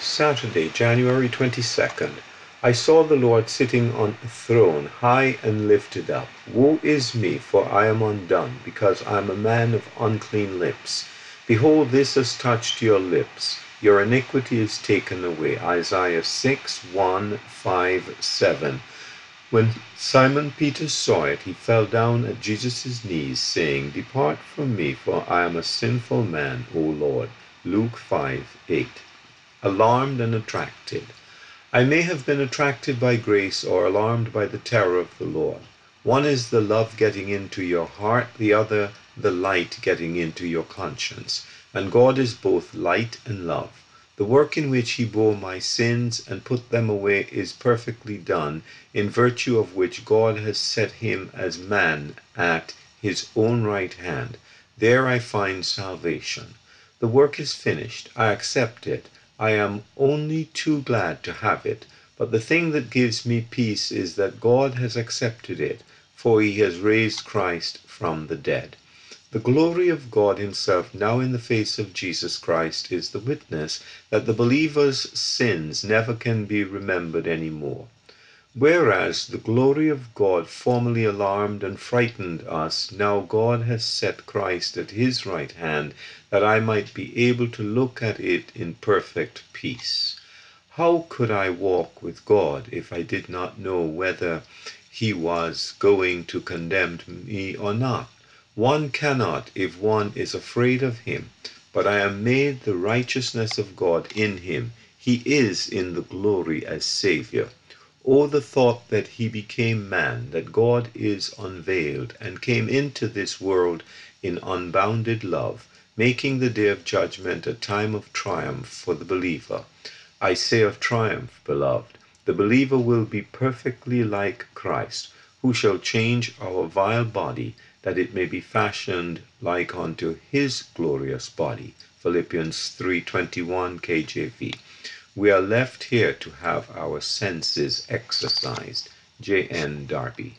Saturday, January 22nd. I saw the Lord sitting on a throne, high and lifted up. Woe is me, for I am undone, because I am a man of unclean lips. Behold, this has touched your lips. Your iniquity is taken away. Isaiah 6 1 5 7. When Simon Peter saw it, he fell down at Jesus' knees, saying, Depart from me, for I am a sinful man, O Lord. Luke 5 8 alarmed and attracted. I may have been attracted by grace or alarmed by the terror of the Lord. One is the love getting into your heart, the other the light getting into your conscience. And God is both light and love. The work in which he bore my sins and put them away is perfectly done, in virtue of which God has set him as man at his own right hand. There I find salvation. The work is finished. I accept it. I am only too glad to have it, but the thing that gives me peace is that God has accepted it, for he has raised Christ from the dead. The glory of God Himself now in the face of Jesus Christ is the witness that the believer's sins never can be remembered any more. Whereas the glory of God formerly alarmed and frightened us, now God has set Christ at his right hand, that I might be able to look at it in perfect peace. How could I walk with God if I did not know whether he was going to condemn me or not? One cannot if one is afraid of him. But I am made the righteousness of God in him. He is in the glory as Savior. Oh, the thought that he became man, that God is unveiled and came into this world in unbounded love, making the day of judgment a time of triumph for the believer. I say of triumph, beloved, the believer will be perfectly like Christ, who shall change our vile body, that it may be fashioned like unto his glorious body. Philippians 3:21 KJV. We are left here to have our senses exercised. J. N. Darby.